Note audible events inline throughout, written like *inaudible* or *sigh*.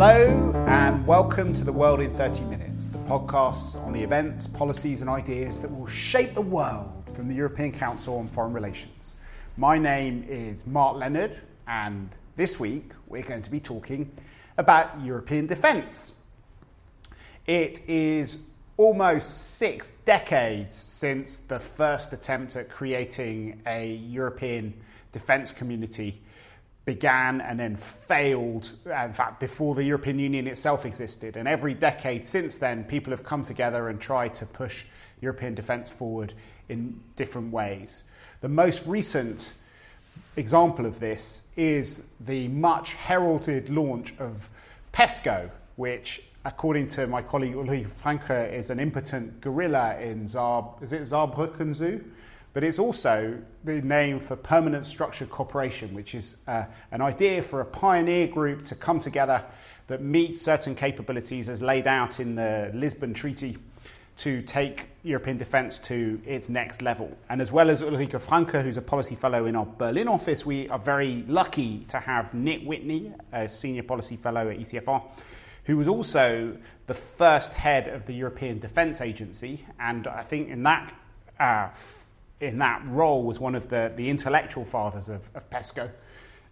Hello, and welcome to The World in 30 Minutes, the podcast on the events, policies, and ideas that will shape the world from the European Council on Foreign Relations. My name is Mark Leonard, and this week we're going to be talking about European defence. It is almost six decades since the first attempt at creating a European defence community began and then failed, uh, in fact, before the European Union itself existed. And every decade since then, people have come together and tried to push European defence forward in different ways. The most recent example of this is the much heralded launch of PESCO, which, according to my colleague Ulrike Franke, is an impotent gorilla in Zab- is it Saarbrücken Zoo? But it's also the name for Permanent Structure Cooperation, which is uh, an idea for a pioneer group to come together that meets certain capabilities as laid out in the Lisbon Treaty to take European defence to its next level. And as well as Ulrike Franke, who's a policy fellow in our Berlin office, we are very lucky to have Nick Witney, a senior policy fellow at ECFR, who was also the first head of the European Defence Agency. And I think in that uh, in that role was one of the, the intellectual fathers of, of PESCO,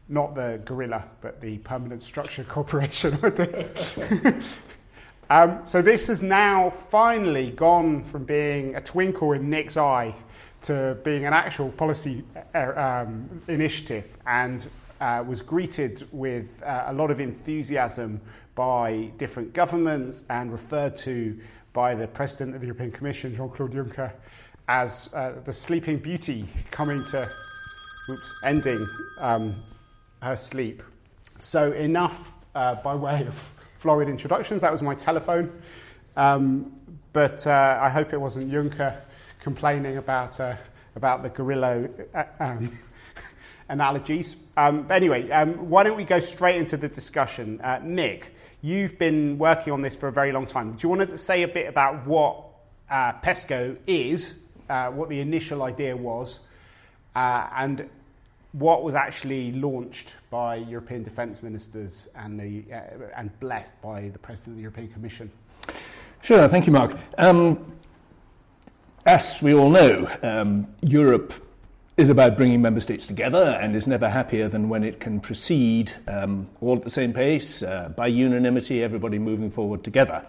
not the gorilla, but the Permanent Structure *laughs* Corporation. *laughs* um, so this has now finally gone from being a twinkle in Nick's eye to being an actual policy uh, um, initiative and uh, was greeted with uh, a lot of enthusiasm by different governments and referred to by the President of the European Commission, Jean Claude Juncker, as uh, the Sleeping Beauty coming to, oops, ending um, her sleep. So, enough uh, by way of florid introductions. That was my telephone. Um, but uh, I hope it wasn't Juncker complaining about, uh, about the gorilla uh, um, *laughs* analogies. Um, but anyway, um, why don't we go straight into the discussion? Uh, Nick, you've been working on this for a very long time. Do you want to say a bit about what PESCO is uh, what the initial idea was, uh, and what was actually launched by European defence ministers and, the, uh, and blessed by the President of the European Commission. Sure, thank you, Mark. Um, as we all know, um, Europe is about bringing member states together and is never happier than when it can proceed um, all at the same pace, uh, by unanimity, everybody moving forward together.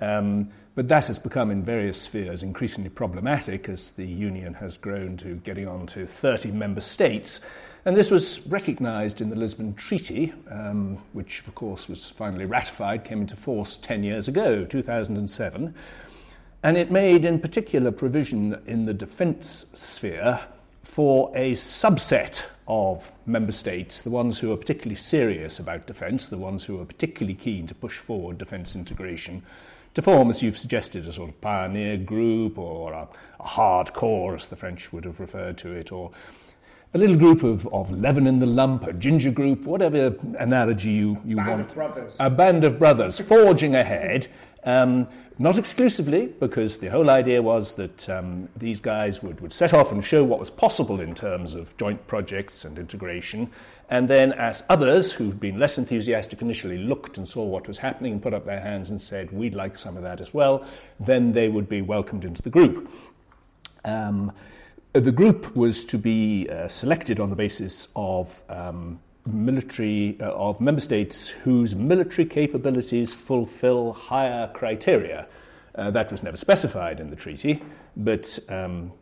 Um, but that has become, in various spheres, increasingly problematic as the Union has grown to getting on to 30 member states. And this was recognised in the Lisbon Treaty, um, which, of course, was finally ratified, came into force 10 years ago, 2007. And it made, in particular, provision in the defence sphere for a subset of member states, the ones who are particularly serious about defence, the ones who are particularly keen to push forward defence integration, to form, as you've suggested, a sort of pioneer group or a, a hardcore, as the French would have referred to it, or a little group of, of leaven in the lump, a ginger group, whatever analogy you, you band want. Of brothers. A band of brothers forging ahead. Um, not exclusively, because the whole idea was that um, these guys would, would set off and show what was possible in terms of joint projects and integration, and then, as others who'd been less enthusiastic initially looked and saw what was happening and put up their hands and said, We'd like some of that as well, then they would be welcomed into the group. Um, the group was to be uh, selected on the basis of um, military uh, of member states whose military capabilities fulfill higher criteria. Uh, that was never specified in the treaty, but um,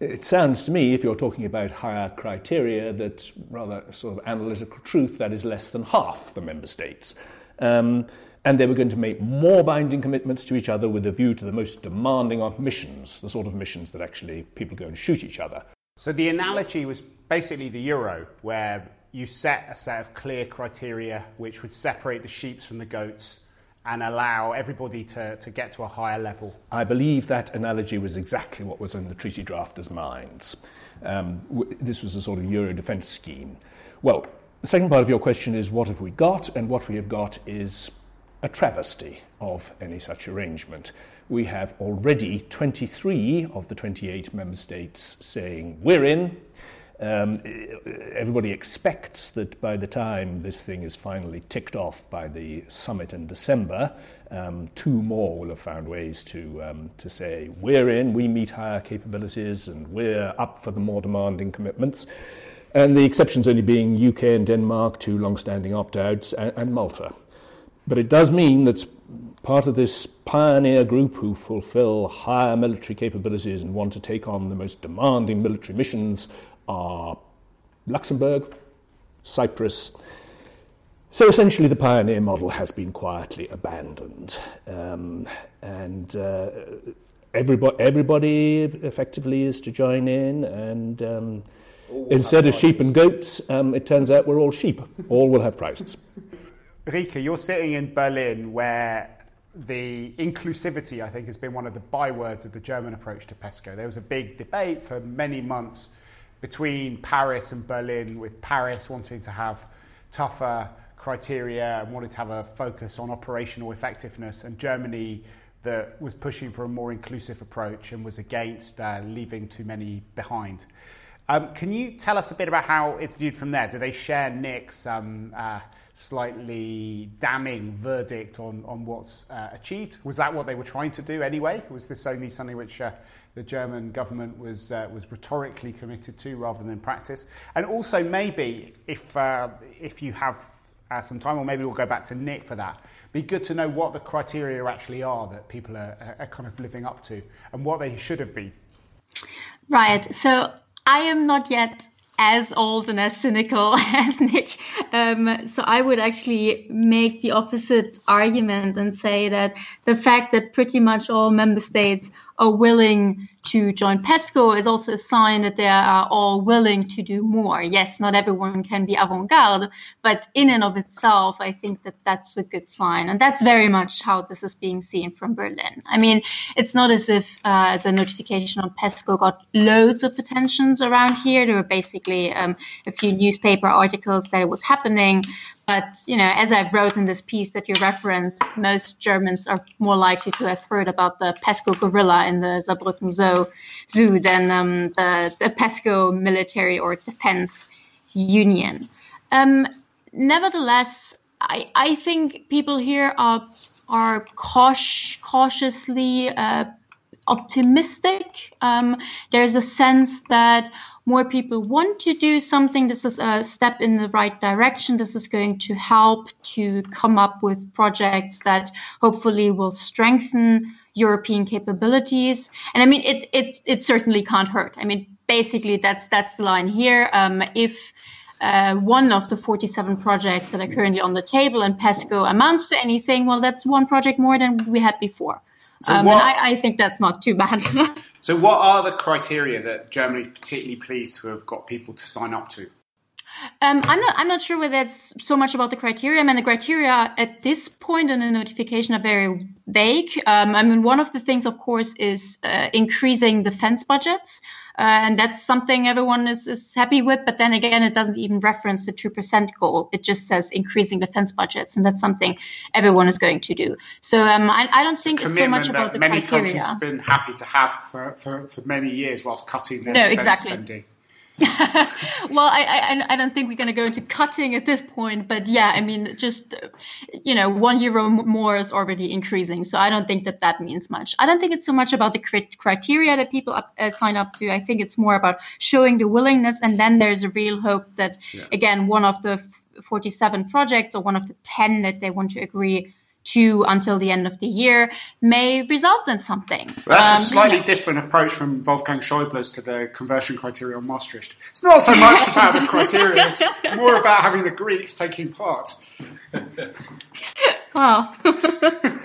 it sounds to me, if you're talking about higher criteria, that rather sort of analytical truth, that is less than half the member states. Um, and they were going to make more binding commitments to each other with a view to the most demanding of missions, the sort of missions that actually people go and shoot each other. So the analogy was basically the euro, where you set a set of clear criteria which would separate the sheep from the goats and allow everybody to, to get to a higher level. I believe that analogy was exactly what was in the treaty drafters' minds. Um, w- this was a sort of Euro defence scheme. Well, the second part of your question is what have we got? And what we have got is a travesty of any such arrangement. We have already 23 of the 28 member states saying we're in, Um, everybody expects that by the time this thing is finally ticked off by the summit in December, um, two more will have found ways to, um, to say, we're in, we meet higher capabilities, and we're up for the more demanding commitments. And the exceptions only being UK and Denmark, two long standing opt outs, and, and Malta. But it does mean that part of this pioneer group who fulfill higher military capabilities and want to take on the most demanding military missions are Luxembourg, Cyprus. So essentially, the pioneer model has been quietly abandoned. Um, and uh, everybody, everybody effectively is to join in. And um, instead of sheep and goats, um, it turns out we're all sheep. All will have prizes. Rika, you're sitting in Berlin where the inclusivity, I think, has been one of the bywords of the German approach to PESCO. There was a big debate for many months between Paris and Berlin, with Paris wanting to have tougher criteria and wanting to have a focus on operational effectiveness, and Germany that was pushing for a more inclusive approach and was against uh, leaving too many behind. Um, can you tell us a bit about how it's viewed from there? Do they share Nick's um, uh, slightly damning verdict on, on what's uh, achieved? Was that what they were trying to do anyway? Was this only something which uh, the German government was, uh, was rhetorically committed to rather than in practice? And also, maybe if, uh, if you have uh, some time, or maybe we'll go back to Nick for that, be good to know what the criteria actually are that people are, are kind of living up to and what they should have been. Right. So I am not yet as old and as cynical *laughs* as Nick. Um, so I would actually make the opposite argument and say that the fact that pretty much all member states are willing to join PESCO is also a sign that they are all willing to do more. Yes, not everyone can be avant garde, but in and of itself, I think that that's a good sign. And that's very much how this is being seen from Berlin. I mean, it's not as if uh, the notification on PESCO got loads of attentions around here. There were basically um, a few newspaper articles that it was happening, but you know, as I wrote in this piece that you referenced, most Germans are more likely to have heard about the PESCO gorilla in the Saarbrücken Zoo, zoo than um, the, the PESCO military or defense union. Um, nevertheless, I, I think people here are are cautious, cautiously uh, optimistic. Um, there's a sense that more people want to do something, this is a step in the right direction. This is going to help to come up with projects that hopefully will strengthen European capabilities. And I mean, it it it certainly can't hurt. I mean, basically, that's that's the line here. Um, if uh, one of the 47 projects that are currently on the table and PESCO amounts to anything, well, that's one project more than we had before. So um, what, I, I, think that's not too bad. *laughs* so, what are the criteria that Germany is particularly pleased to have got people to sign up to? Um, I'm not. I'm not sure whether it's so much about the criteria. I mean, the criteria at this point in the notification are very vague. Um, I mean, one of the things, of course, is uh, increasing defense budgets, uh, and that's something everyone is, is happy with. But then again, it doesn't even reference the two percent goal. It just says increasing defense budgets, and that's something everyone is going to do. So um, I, I, don't think it's, it's so much about the many criteria. Many countries have been happy to have for, for, for many years, whilst cutting their no, defense exactly. spending. Well, I, I, I don't think we're going to go into cutting at this point, but yeah, I mean, just you know, one euro more is already increasing, so I don't think that that means much. I don't think it's so much about the criteria that people up, uh, sign up to. I think it's more about showing the willingness, and then there's a real hope that yeah. again, one of the 47 projects or one of the 10 that they want to agree to until the end of the year may result in something. Well, that's um, a slightly different approach from Wolfgang Schäuble's to the convergence criteria on Maastricht. It's not so much *laughs* about the criteria, it's more about having the Greeks taking part. *laughs* well. *laughs*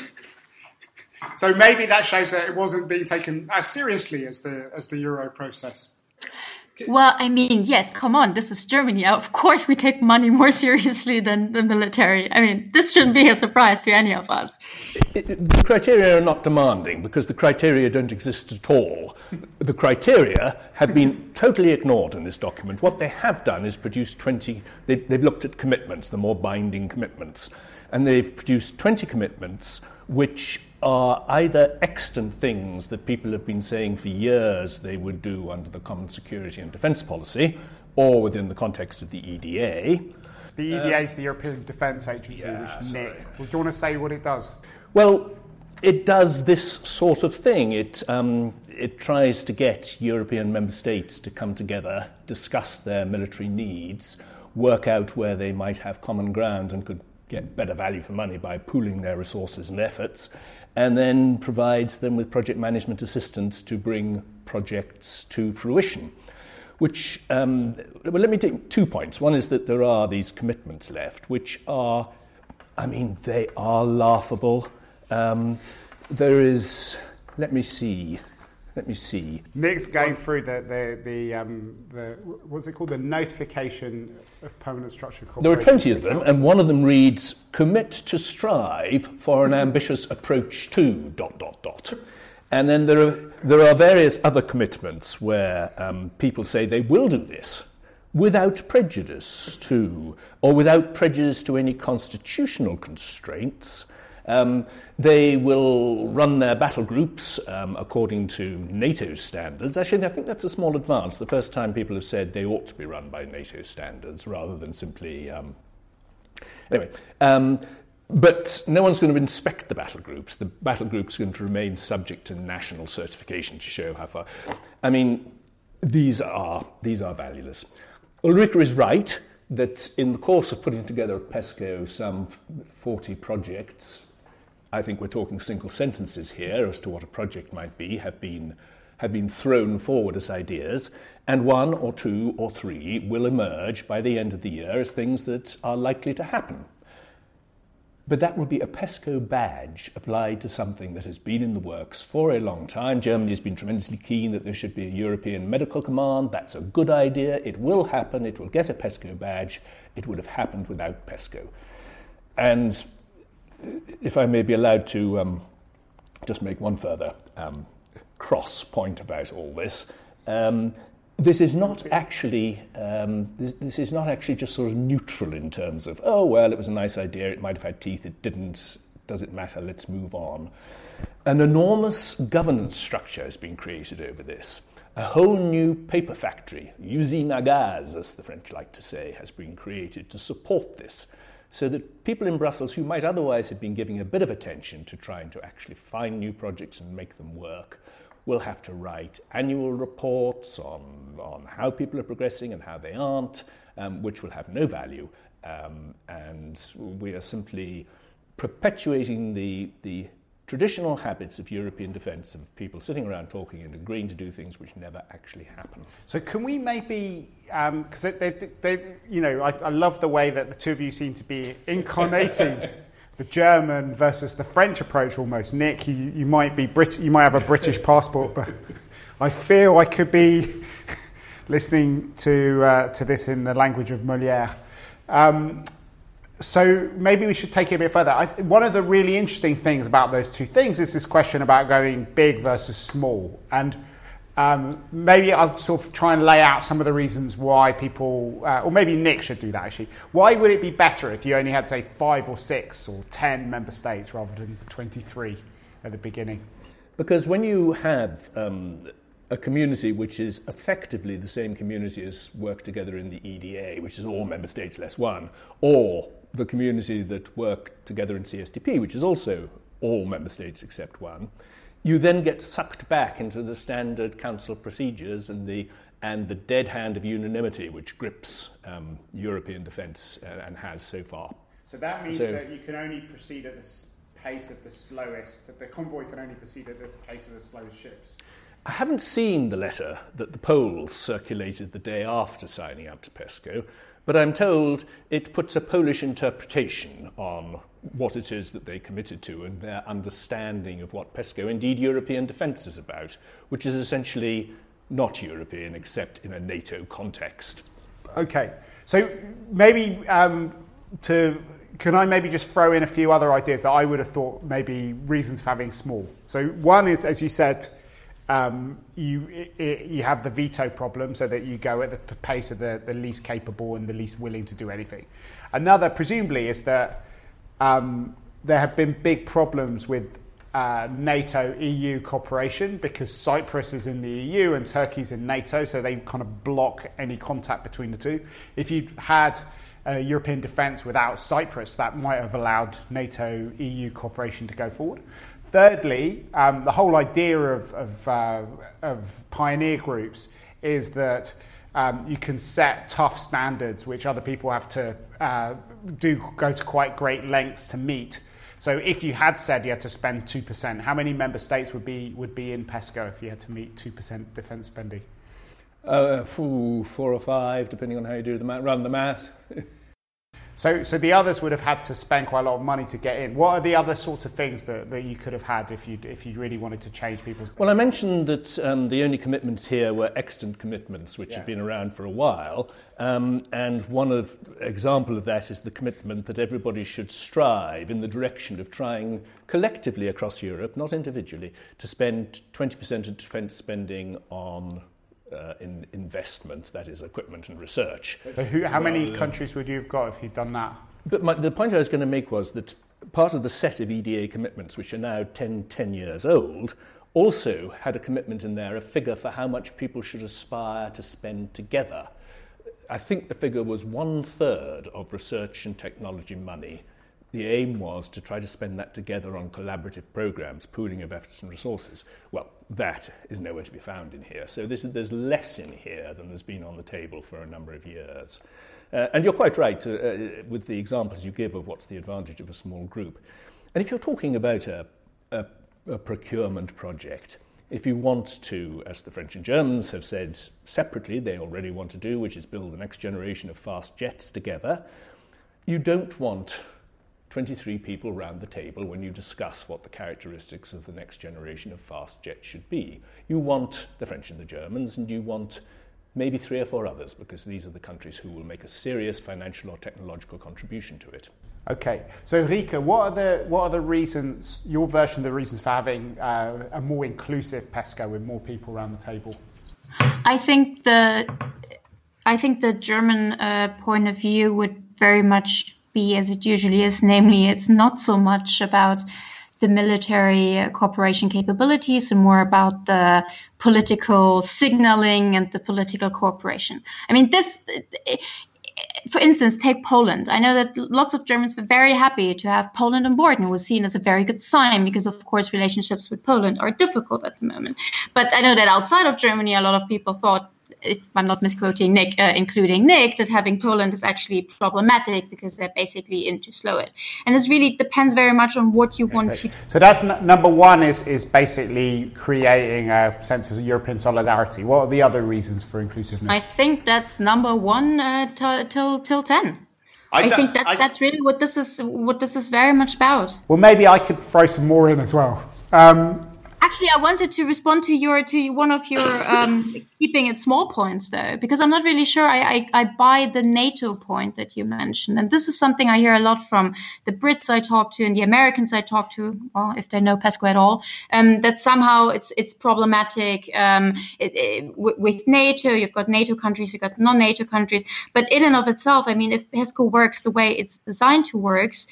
so maybe that shows that it wasn't being taken as seriously as the as the Euro process. Well, I mean, yes, come on, this is Germany. Of course, we take money more *laughs* seriously than the military. I mean, this shouldn't be a surprise to any of us. the criteria are not demanding because the criteria don't exist at all. The criteria have been *laughs* totally ignored in this document. What they have done is produce 20, they, they've looked at commitments, the more binding commitments, and they've produced 20 commitments which are either extant things that people have been saying for years they would do under the common security and defence policy, or within the context of the EDA. The EDA is the European Defence Agency, yeah, which. Nick. Well, do you want to say what it does? Well, it does this sort of thing. It, um, it tries to get European member states to come together, discuss their military needs, work out where they might have common ground and could get better value for money by pooling their resources and efforts, and then provides them with project management assistance to bring projects to fruition. Which, um, well, let me take two points. One is that there are these commitments left, which are, I mean, they are laughable. Um, there is, let me see, let me see. Nick's going through the the the, um, the what's it called? The notification of permanent structure. There are 20 of them, and one of them reads Commit to strive for an ambitious approach to dot dot dot. And then there are, there are various other commitments where um, people say they will do this without prejudice to, or without prejudice to any constitutional constraints. Um, they will run their battle groups um, according to NATO standards. Actually, I think that's a small advance. The first time people have said they ought to be run by NATO standards rather than simply. Um, anyway, um, but no one's going to inspect the battle groups. The battle groups are going to remain subject to national certification to show how far. I mean, these are, these are valueless. Ulrika is right that in the course of putting together PESCO some 40 projects, I think we're talking single sentences here as to what a project might be, have been, have been thrown forward as ideas, and one or two or three will emerge by the end of the year as things that are likely to happen. But that will be a PESCO badge applied to something that has been in the works for a long time. Germany has been tremendously keen that there should be a European medical command. That's a good idea. It will happen. It will get a PESCO badge. It would have happened without PESCO. And if I may be allowed to um, just make one further um, cross point about all this, um, this is not actually um, this, this, is not actually just sort of neutral in terms of oh well it was a nice idea it might have had teeth it didn't does it matter let's move on. An enormous governance structure has been created over this. A whole new paper factory usine à gaz as the french like to say has been created to support this so that people in brussels who might otherwise have been giving a bit of attention to trying to actually find new projects and make them work will have to write annual reports on, on how people are progressing and how they aren't, um, which will have no value. Um, and we are simply perpetuating the, the traditional habits of European defence of people sitting around talking and agreeing to do things which never actually happen. So can we maybe, because um, they, they, they, you know, I, I love the way that the two of you seem to be incarnating *laughs* the German versus the French approach almost. Nick, you, you might be Brit- you might have a British passport, but I feel I could be *laughs* listening to uh, to this in the language of Molière. Um, so maybe we should take it a bit further. I, one of the really interesting things about those two things is this question about going big versus small, and um, maybe I'll sort of try and lay out some of the reasons why people, uh, or maybe Nick should do that actually. Why would it be better if you only had, say, five or six or ten member states rather than 23 at the beginning? Because when you have um, a community which is effectively the same community as work together in the EDA, which is all member states less one, or the community that work together in CSDP, which is also all member states except one, you then get sucked back into the standard council procedures and the and the dead hand of unanimity which grips um, European defence uh, and has so far. So that means so, that you can only proceed at the pace of the slowest. That the convoy can only proceed at the pace of the slowest ships. I haven't seen the letter that the Poles circulated the day after signing up to PESCO, but I'm told it puts a Polish interpretation on what it is that they committed to and their understanding of what PESCO, indeed European defence, is about, which is essentially not European except in a NATO context. Okay, so maybe um, to can I maybe just throw in a few other ideas that I would have thought maybe reasons for having small. So one is, as you said, um, you it, you have the veto problem, so that you go at the pace of the, the least capable and the least willing to do anything. Another, presumably, is that um, there have been big problems with uh, NATO EU cooperation because Cyprus is in the EU and Turkey's in NATO, so they kind of block any contact between the two. If you had European defence without Cyprus, that might have allowed NATO EU cooperation to go forward. Thirdly, um, the whole idea of, of, uh, of, pioneer groups is that um, you can set tough standards which other people have to uh, do go to quite great lengths to meet. So if you had said you had to spend 2%, how many member states would be, would be in PESCO if you had to meet 2% defence spending? Uh, four or five, depending on how you do the math, run the math. *laughs* so, so the others would have had to spend quite a lot of money to get in. What are the other sorts of things that, that you could have had if you if you really wanted to change people's? Well, I mentioned that um, the only commitments here were extant commitments, which yeah. have been around for a while, um, and one of example of that is the commitment that everybody should strive in the direction of trying collectively across Europe, not individually, to spend 20% of defence spending on uh, in investment, that is equipment and research. So who, how many countries would you have got if you'd done that? But my, the point I was going to make was that part of the set of EDA commitments, which are now 10, 10 years old, also had a commitment in there, a figure for how much people should aspire to spend together. I think the figure was one third of research and technology money the aim was to try to spend that together on collaborative programs, pooling of efforts and resources. Well, that is nowhere to be found in here. So this, there's less in here than there's been on the table for a number of years. Uh, and you're quite right uh, with the examples you give of what's the advantage of a small group. And if you're talking about a, a, a procurement project, if you want to, as the French and Germans have said separately, they already want to do, which is build the next generation of fast jets together, you don't want 23 people round the table when you discuss what the characteristics of the next generation of fast jets should be. You want the French and the Germans, and you want maybe three or four others, because these are the countries who will make a serious financial or technological contribution to it. Okay, so Rika, what are the what are the reasons? Your version of the reasons for having uh, a more inclusive PESCO with more people around the table? I think the I think the German uh, point of view would very much be as it usually is, namely, it's not so much about the military cooperation capabilities and more about the political signaling and the political cooperation. I mean, this, for instance, take Poland. I know that lots of Germans were very happy to have Poland on board and it was seen as a very good sign because, of course, relationships with Poland are difficult at the moment. But I know that outside of Germany, a lot of people thought if I'm not misquoting Nick, uh, including Nick, that having Poland is actually problematic because they're basically in to slow it. And this really depends very much on what you want okay. to. So that's n- number one is is basically creating a sense of European solidarity. What are the other reasons for inclusiveness? I think that's number one uh, t- till till ten. I, I think that's I, that's really what this is what this is very much about. Well, maybe I could throw some more in as well. Um, Actually, I wanted to respond to your to one of your um, keeping it small points though, because I'm not really sure I, I, I buy the NATO point that you mentioned, and this is something I hear a lot from the Brits I talk to and the Americans I talk to, well, if they know PESCO at all, um, that somehow it's it's problematic um, it, it, with NATO. You've got NATO countries, you've got non-NATO countries, but in and of itself, I mean, if PESCO works the way it's designed to works,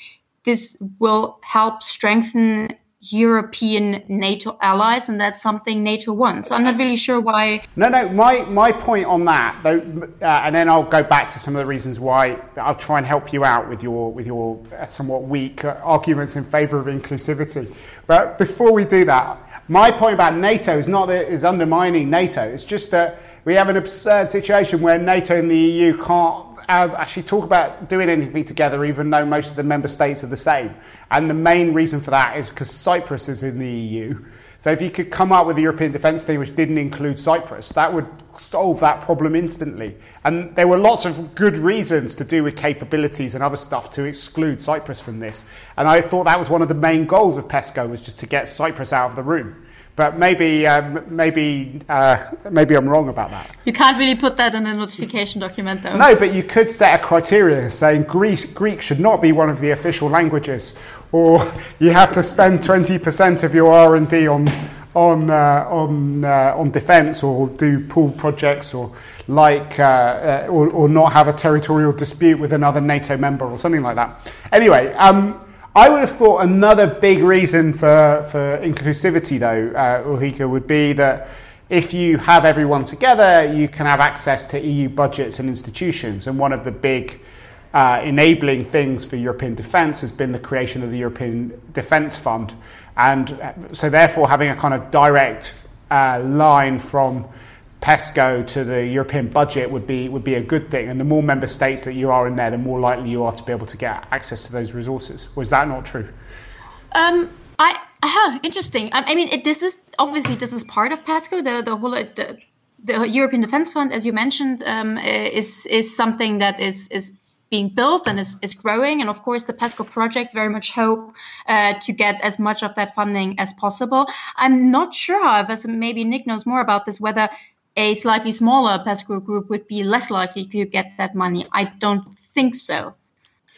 this will help strengthen European NATO allies, and that's something NATO wants. So I'm not really sure why. No, no. My my point on that, though, uh, and then I'll go back to some of the reasons why. I'll try and help you out with your with your uh, somewhat weak uh, arguments in favour of inclusivity. But before we do that, my point about NATO is not that it's undermining NATO. It's just that we have an absurd situation where NATO and the EU can't uh, actually talk about doing anything together, even though most of the member states are the same. And the main reason for that is because Cyprus is in the EU. So if you could come up with a European defence team which didn't include Cyprus, that would solve that problem instantly. And there were lots of good reasons to do with capabilities and other stuff to exclude Cyprus from this. And I thought that was one of the main goals of PESCO was just to get Cyprus out of the room. But maybe, um, maybe, uh, maybe I'm wrong about that. You can't really put that in a notification document, though. No, but you could set a criteria saying Greek, Greek should not be one of the official languages, or you have to spend 20% of your R&D on on uh, on uh, on defence, or do pool projects, or like, uh, uh, or, or, not have a territorial dispute with another NATO member, or something like that. Anyway. Um, I would have thought another big reason for, for inclusivity, though, uh, Ulrike, would be that if you have everyone together, you can have access to EU budgets and institutions. And one of the big uh, enabling things for European defence has been the creation of the European Defence Fund. And uh, so, therefore, having a kind of direct uh, line from PESCO to the European budget would be would be a good thing. And the more member states that you are in there, the more likely you are to be able to get access to those resources. Was that not true? Um, I uh, interesting. I, I mean, it, this is obviously this is part of PESCO. The the whole the, the European Defence Fund, as you mentioned, um, is is something that is is being built and is, is growing. And of course, the PESCO project very much hope uh, to get as much of that funding as possible. I'm not sure, however, so maybe Nick knows more about this, whether a slightly smaller PESCO group would be less likely to get that money. I don't think so.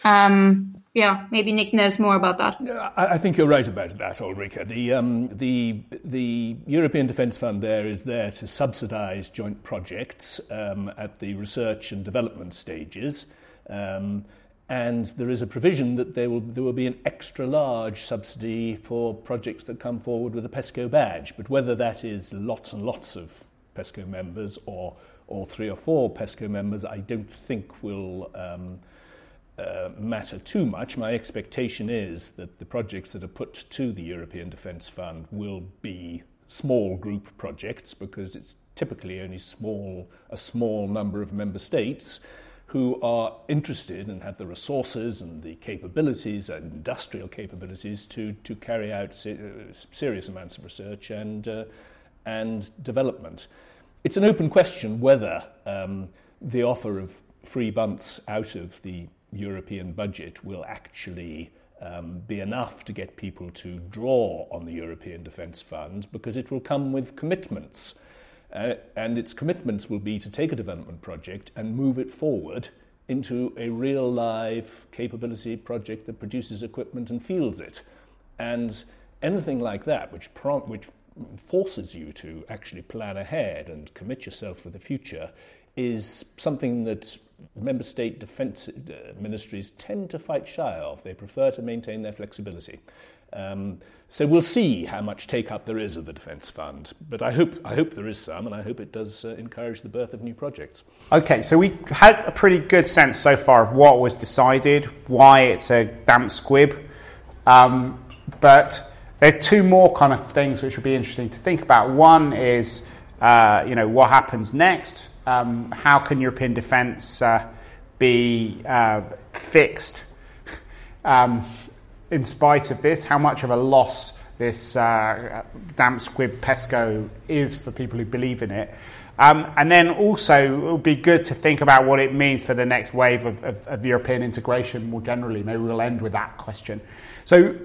Um, yeah, maybe Nick knows more about that. I, think you're right about that, Ulrika. The, um, the, the European Defence Fund there is there to subsidise joint projects um, at the research and development stages. Um, and there is a provision that there will, there will be an extra large subsidy for projects that come forward with a PESCO badge. But whether that is lots and lots of PESCO members or, or three or four PESCO members, I don't think will um, uh, matter too much. My expectation is that the projects that are put to the European Defence Fund will be small group projects because it's typically only small, a small number of member states who are interested and have the resources and the capabilities and industrial capabilities to, to carry out se- uh, serious amounts of research and, uh, and development. It's an open question whether um, the offer of free bunts out of the European budget will actually um, be enough to get people to draw on the European Defence Fund because it will come with commitments uh, and its commitments will be to take a development project and move it forward into a real live capability project that produces equipment and fields it. And anything like that, which, prom- which forces you to actually plan ahead and commit yourself for the future, is something that member state defence uh, ministries tend to fight shy of. They prefer to maintain their flexibility. Um, so we'll see how much take up there is of the Defence Fund. But I hope, I hope there is some, and I hope it does uh, encourage the birth of new projects. Okay, so we had a pretty good sense so far of what was decided, why it's a damp squib. Um, but there are two more kind of things which would be interesting to think about. One is, uh, you know, what happens next? Um, how can European defence uh, be uh, fixed? Um, in spite of this, how much of a loss this uh, damp squib PESCO is for people who believe in it. Um, and then also, it would be good to think about what it means for the next wave of, of, of European integration more generally. Maybe we'll end with that question. So,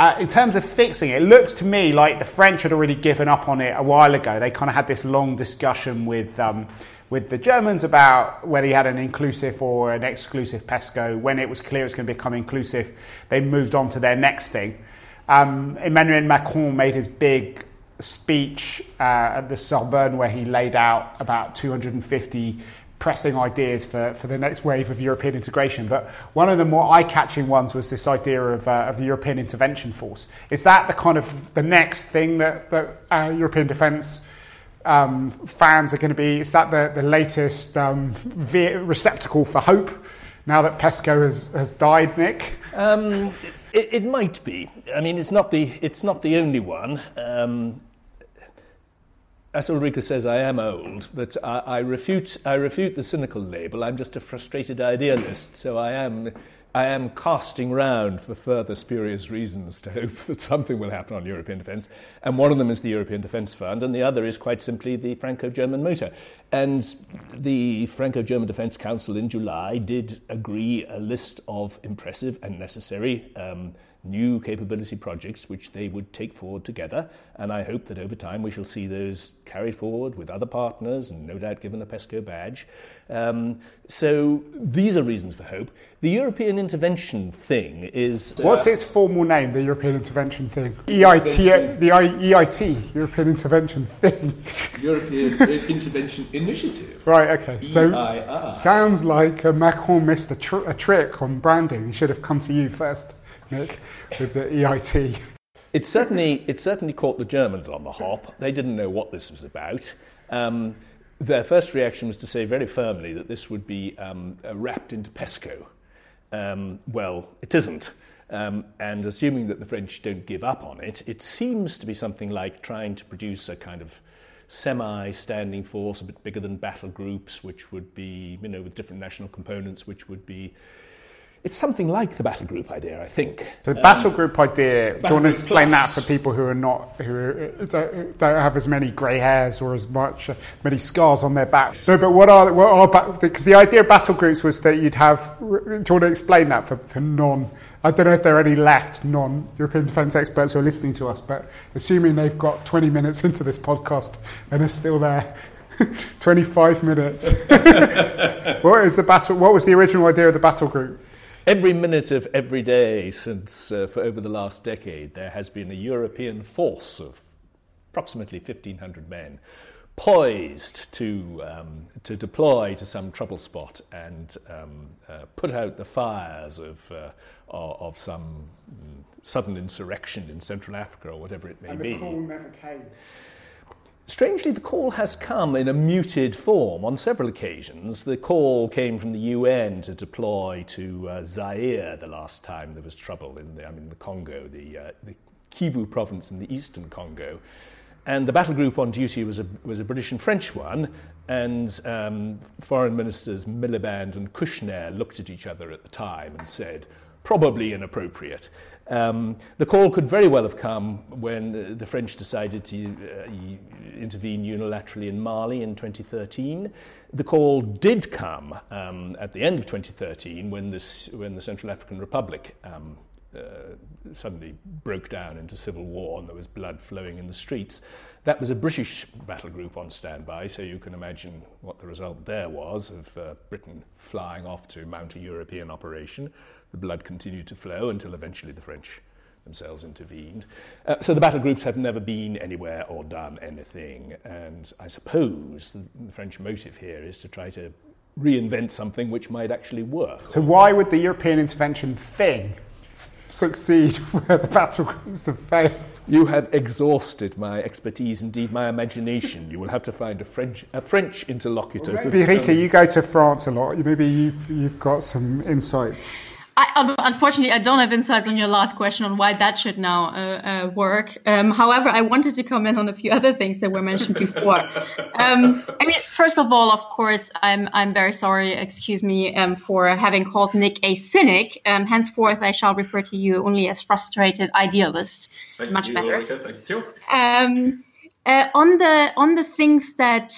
uh, in terms of fixing it, it looks to me like the French had already given up on it a while ago. They kind of had this long discussion with um, with the Germans about whether you had an inclusive or an exclusive PESCO. When it was clear it was going to become inclusive, they moved on to their next thing. Um, Emmanuel Macron made his big speech uh, at the Sorbonne where he laid out about 250 pressing ideas for, for the next wave of European integration. But one of the more eye-catching ones was this idea of, uh, of the European Intervention Force. Is that the kind of the next thing that, that uh, European defence um, fans are going to be, is that the, the latest um, receptacle for hope now that PESCO has, has died, Nick? Um, it, it, might be. I mean, it's not the, it's not the only one. As Ulrika says, I am old, but I, I, refute, I refute the cynical label. I'm just a frustrated idealist, so I am I am casting round for further spurious reasons to hope *laughs* that something will happen on European defence. And one of them is the European Defence Fund, and the other is quite simply the Franco German motor. And the Franco German Defence Council in July did agree a list of impressive and necessary. Um, new capability projects which they would take forward together. And I hope that over time we shall see those carried forward with other partners and no doubt given a PESCO badge. Um, so these are reasons for hope. The European intervention thing is. Uh, What's its formal name, the European intervention thing? EIT, the I, EIT, European intervention thing. *laughs* European Intervention Initiative. Right, okay. So sounds like uh, Macron missed a, tr- a trick on branding. He should have come to you first. Nick, with the EIT. It certainly, it certainly caught the Germans on the hop. They didn't know what this was about. Um, their first reaction was to say very firmly that this would be um, uh, wrapped into PESCO. Um, well, it isn't. Um, and assuming that the French don't give up on it, it seems to be something like trying to produce a kind of semi-standing force, a bit bigger than battle groups, which would be, you know, with different national components, which would be it's something like the battle group idea, I think. So the battle group idea. Do you want to explain plus. that for people who are not who don't, don't have as many grey hairs or as much uh, many scars on their backs? No, but what are what are because the idea of battle groups was that you'd have. Do you want to explain that for, for non? I don't know if there are any left non-European defence experts who are listening to us, but assuming they've got 20 minutes into this podcast and are still there, *laughs* 25 minutes. *laughs* what is the battle? What was the original idea of the battle group? Every minute of every day since uh, for over the last decade, there has been a European force of approximately 1,500 men poised to, um, to deploy to some trouble spot and um, uh, put out the fires of, uh, of some sudden insurrection in Central Africa or whatever it may and be. The call never came. Strangely, the call has come in a muted form on several occasions. The call came from the UN to deploy to uh, Zaire the last time there was trouble in the, I mean, the Congo, the, uh, the Kivu province in the eastern Congo. And the battle group on duty was a, was a British and French one, and um, foreign ministers Miliband and Kouchner looked at each other at the time and said, probably inappropriate. Um, the call could very well have come when the French decided to uh, intervene unilaterally in Mali in 2013. The call did come um, at the end of 2013 when, this, when the Central African Republic um, uh, suddenly broke down into civil war and there was blood flowing in the streets. That was a British battle group on standby, so you can imagine what the result there was of uh, Britain flying off to mount a European operation the blood continued to flow until eventually the French themselves intervened. Uh, so the battle groups have never been anywhere or done anything. And I suppose the, the French motive here is to try to reinvent something which might actually work. So why would the European intervention thing succeed *laughs* where the battle groups have failed? You have exhausted my expertise, indeed my imagination. You will have to find a French, a French interlocutor. Well, maybe, Rika, you go to France a lot. Maybe you've, you've got some insights. I, unfortunately, I don't have insights on your last question on why that should now uh, uh, work. Um, however, I wanted to comment on a few other things that were mentioned before. *laughs* Um, I mean, first of all, of course, I'm I'm very sorry. Excuse me um, for having called Nick a cynic. Um, henceforth, I shall refer to you only as frustrated idealist. Thank Much you, better. Thank you. Um, uh, on the on the things that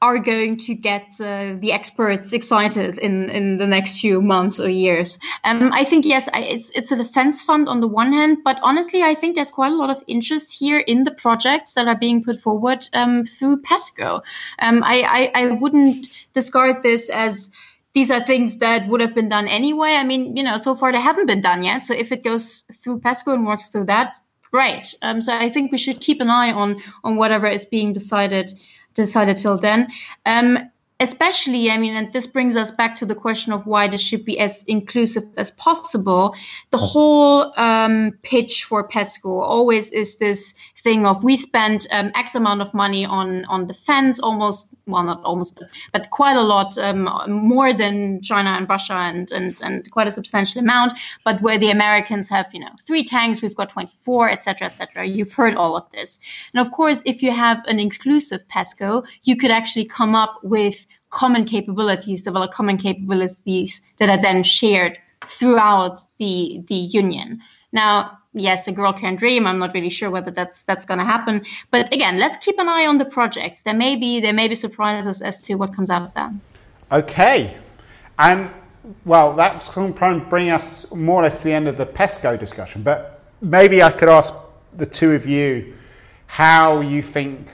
are going to get uh, the experts excited in, in the next few months or years. Um, I think yes, it's it's a defense fund on the one hand, but honestly, I think there's quite a lot of interest here in the projects that are being put forward um, through PESCO. Um, I, I I wouldn't discard this as these are things that would have been done anyway. I mean, you know, so far they haven't been done yet. So if it goes through PESCO and works through that, great. Um, so I think we should keep an eye on on whatever is being decided decided till then. Um, especially, I mean, and this brings us back to the question of why this should be as inclusive as possible. The whole um, pitch for PESCO always is this thing of we spend um, X amount of money on on defense, almost well not almost, but, quite a lot um, more than China and Russia, and, and and quite a substantial amount. But where the Americans have you know three tanks, we've got 24, etc., etc. You've heard all of this, and of course, if you have an inclusive PESCO, you could actually come up with common capabilities, develop common capabilities that are then shared throughout the the union. Now, yes, a girl can dream. I'm not really sure whether that's that's going to happen. But again, let's keep an eye on the projects. There may be there may be surprises as to what comes out of them. Okay, and well, that's going to bring us more or less to the end of the PESCO discussion. But maybe I could ask the two of you how you think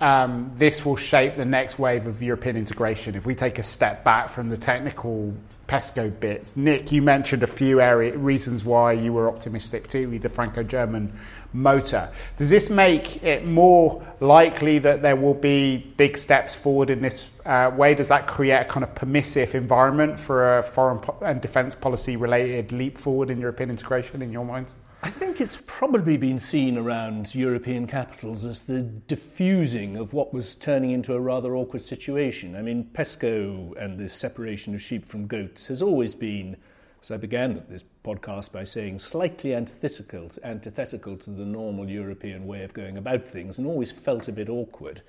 um, this will shape the next wave of European integration. If we take a step back from the technical PESCO bits, Nick, you mentioned a few area, reasons why you were optimistic too, the Franco-German motor. Does this make it more likely that there will be big steps forward in this uh, way? Does that create a kind of permissive environment for a foreign po- and defence policy related leap forward in European integration in your minds? I think it's probably been seen around European capitals as the diffusing of what was turning into a rather awkward situation. I mean, PESCO and the separation of sheep from goats has always been, as I began this podcast by saying, slightly antithetical, antithetical to the normal European way of going about things and always felt a bit awkward.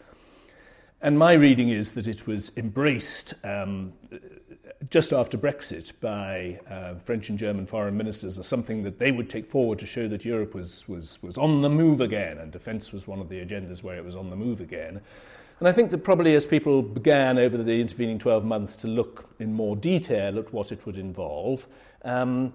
And my reading is that it was embraced um, just after Brexit by uh, French and German foreign ministers as something that they would take forward to show that Europe was, was, was on the move again, and defence was one of the agendas where it was on the move again. And I think that probably as people began over the intervening 12 months to look in more detail at what it would involve, um,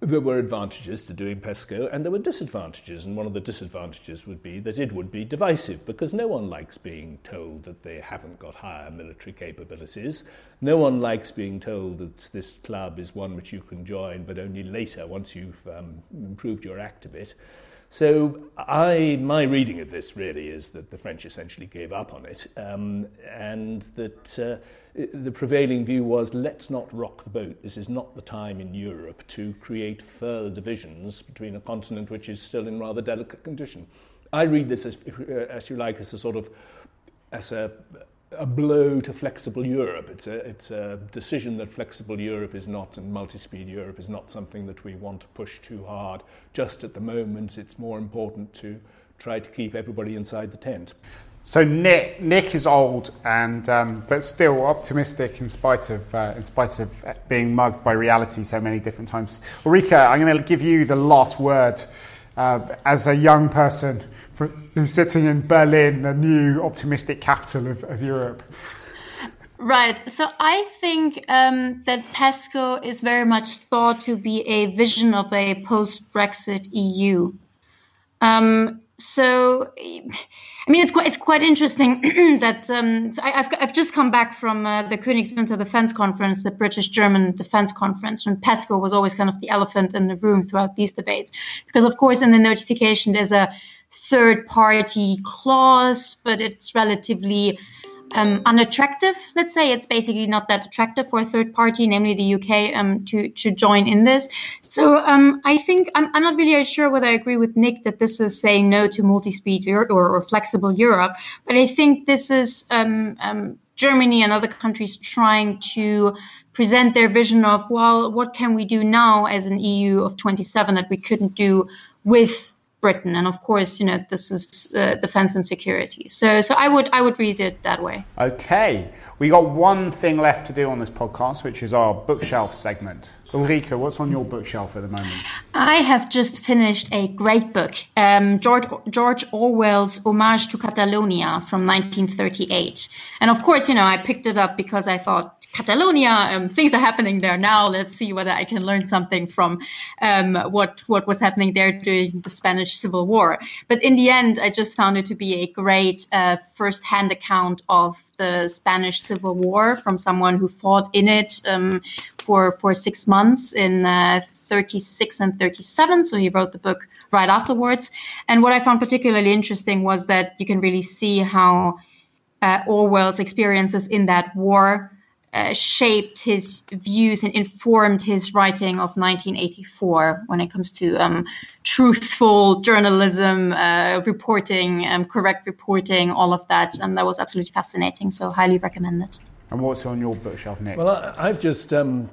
there were advantages to doing PESCO and there were disadvantages. And one of the disadvantages would be that it would be divisive because no one likes being told that they haven't got higher military capabilities. No one likes being told that this club is one which you can join, but only later once you've um, improved your act a bit. So I, my reading of this really is that the French essentially gave up on it um, and that. Uh, the prevailing view was let's not rock the boat. This is not the time in Europe to create further divisions between a continent which is still in rather delicate condition. I read this as, uh, as you like, as a sort of as a, a blow to flexible Europe. It's a, it's a decision that flexible Europe is not and multi-speed Europe is not something that we want to push too hard. Just at the moment, it's more important to try to keep everybody inside the tent. So Nick, Nick is old and um, but still optimistic in spite of uh, in spite of being mugged by reality so many different times. Ulrike, I'm going to give you the last word uh, as a young person who's sitting in Berlin, the new optimistic capital of, of Europe. Right. So I think um, that PESCO is very much thought to be a vision of a post-Brexit EU. Um, so I mean, it's quite it's quite interesting *clears throat* that um, so I, have I've just come back from uh, the Königswinter Defense Conference, the British German Defense Conference, and PESCO was always kind of the elephant in the room throughout these debates, because of course in the notification there's a third party clause, but it's relatively um, unattractive. Let's say it's basically not that attractive for a third party, namely the UK, um, to to join in this. So um, I think I'm, I'm not really sure whether I agree with Nick that this is saying no to multi-speed or, or, or flexible Europe, but I think this is um, um, Germany and other countries trying to present their vision of well, what can we do now as an EU of 27 that we couldn't do with Britain. And of course, you know, this is uh, defense and security. So, so I would I would read it that way. Okay, we got one thing left to do on this podcast, which is our bookshelf segment. Ulrike, what's on your bookshelf at the moment? I have just finished a great book, um, George, George Orwell's Homage to Catalonia from 1938. And of course, you know, I picked it up because I thought Catalonia, um, things are happening there now. Let's see whether I can learn something from um, what what was happening there during the Spanish Civil War. But in the end, I just found it to be a great uh, first-hand account of the Spanish Civil War from someone who fought in it um, for for six months in. Uh, 36 and 37. So he wrote the book right afterwards. And what I found particularly interesting was that you can really see how uh, Orwell's experiences in that war uh, shaped his views and informed his writing of 1984 when it comes to um, truthful journalism, uh, reporting, um, correct reporting, all of that. And that was absolutely fascinating. So, highly recommend it. And what's on your bookshelf, Nick? Well, I've just um,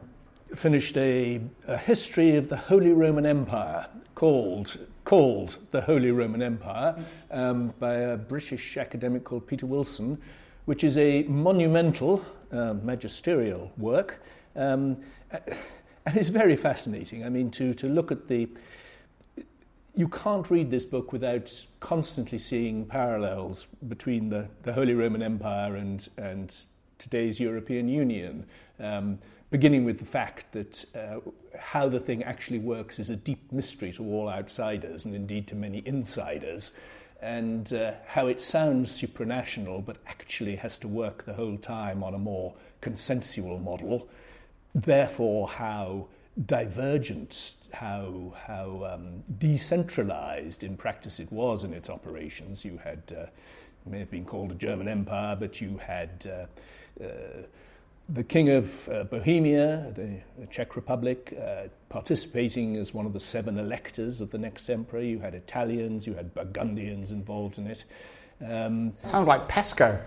finished a, a, history of the Holy Roman Empire called called the Holy Roman Empire um, by a British academic called Peter Wilson, which is a monumental uh, magisterial work. Um, and it's very fascinating. I mean, to, to look at the. You can't read this book without constantly seeing parallels between the, the Holy Roman Empire and, and today's European Union, um, beginning with the fact that uh, how the thing actually works is a deep mystery to all outsiders and indeed to many insiders. And uh, how it sounds supranational but actually has to work the whole time on a more consensual model. Therefore, how divergent, how, how um, decentralized in practice it was in its operations. You had, uh, may have been called a German empire, but you had uh, uh, the King of uh, Bohemia, the, the, Czech Republic, uh, participating as one of the seven electors of the next emperor. You had Italians, you had Burgundians involved in it. Um, Sounds like PESCO.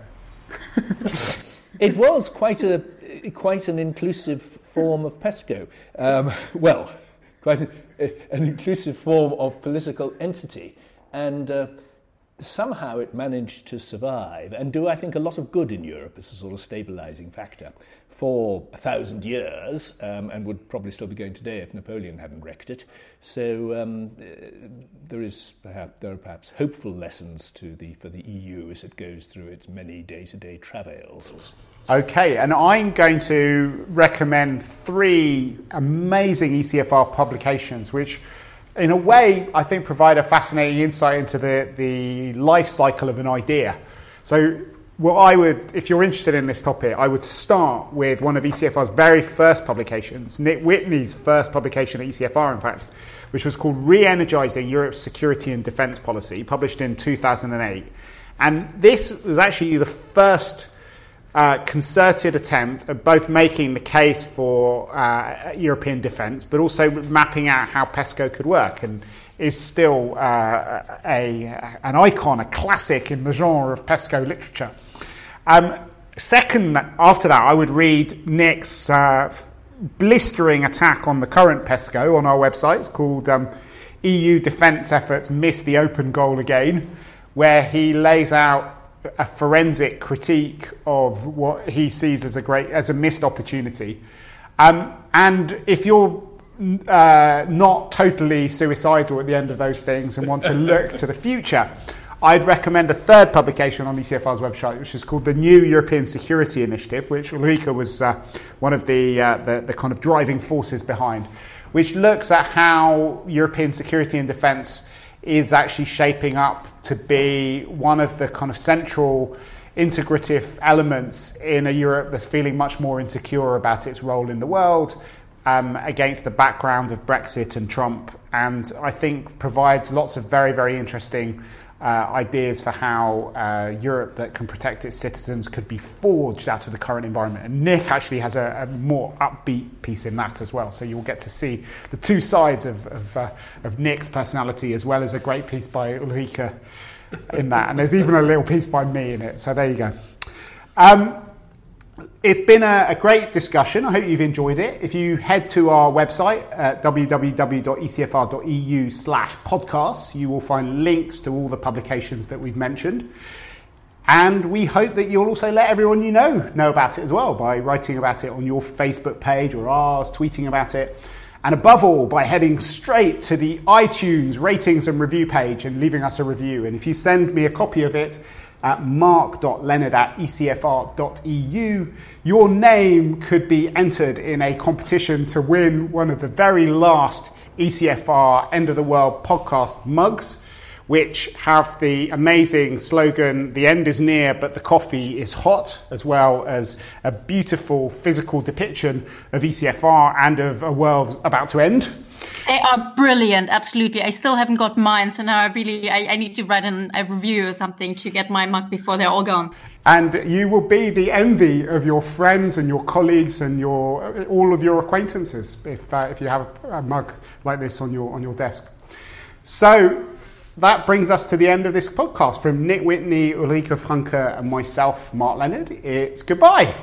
it was quite a quite an inclusive form of PESCO. Um, well, quite a, an inclusive form of political entity, and. Uh, somehow it managed to survive and do, I think, a lot of good in Europe as a sort of stabilizing factor for a thousand years um, and would probably still be going today if Napoleon hadn't wrecked it. So um, uh, there, is perhaps, there are perhaps hopeful lessons to the, for the EU as it goes through its many day to day travails. Okay, and I'm going to recommend three amazing ECFR publications which in a way, I think provide a fascinating insight into the, the life cycle of an idea. So, what I would, if you're interested in this topic, I would start with one of ECFR's very first publications, Nick Witney's first publication at ECFR, in fact, which was called Re Energizing Europe's Security and Defence Policy, published in 2008. And this was actually the first concerted attempt at both making the case for uh, European defence, but also mapping out how PESCO could work, and is still uh, a, an icon, a classic in the genre of PESCO literature. Um, second, after that, I would read Nick's uh, blistering attack on the current PESCO on our website. It's called um, EU Defence Efforts Miss the Open Goal Again, where he lays out a forensic critique of what he sees as a great as a missed opportunity. Um, and if you're uh, not totally suicidal at the end of those things and want to *laughs* look to the future, I'd recommend a third publication on ECFR's website, which is called the New European Security Initiative, which Ulrike was uh, one of the, uh, the, the kind of driving forces behind, which looks at how European security and defence is actually shaping up to be one of the kind of central integrative elements in a Europe that's feeling much more insecure about its role in the world um, against the background of Brexit and Trump, and I think provides lots of very, very interesting ideas for how uh, Europe that can protect its citizens could be forged out of the current environment. And Nick actually has a, a more upbeat piece in that as well. So you'll get to see the two sides of, of, uh, of Nick's personality as well as a great piece by Ulrike in that. And there's even a little piece by me in it. So there you go. Um, it's been a, a, great discussion. I hope you've enjoyed it. If you head to our website at www.ecfr.eu slash podcasts, you will find links to all the publications that we've mentioned. And we hope that you'll also let everyone you know know about it as well by writing about it on your Facebook page or ours, tweeting about it. And above all, by heading straight to the iTunes ratings and review page and leaving us a review. And if you send me a copy of it, at mark.leonard at your name could be entered in a competition to win one of the very last ECFR End of the World podcast mugs, which have the amazing slogan, The end is near, but the coffee is hot, as well as a beautiful physical depiction of ECFR and of a world about to end. They are brilliant, absolutely. I still haven't got mine, so now I really I, I need to write an, a review or something to get my mug before they're all gone. And you will be the envy of your friends and your colleagues and your all of your acquaintances if uh, if you have a mug like this on your on your desk. So that brings us to the end of this podcast from Nick Witney, Ulrike Franke, and myself, Mark Leonard. It's goodbye.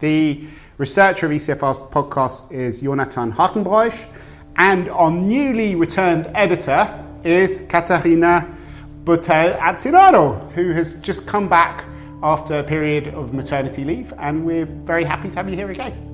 The researcher of ECFR's podcast is Jonathan Hackenbroich. And our newly returned editor is Katarina Butel Azzirano, who has just come back after a period of maternity leave, and we're very happy to have you here again.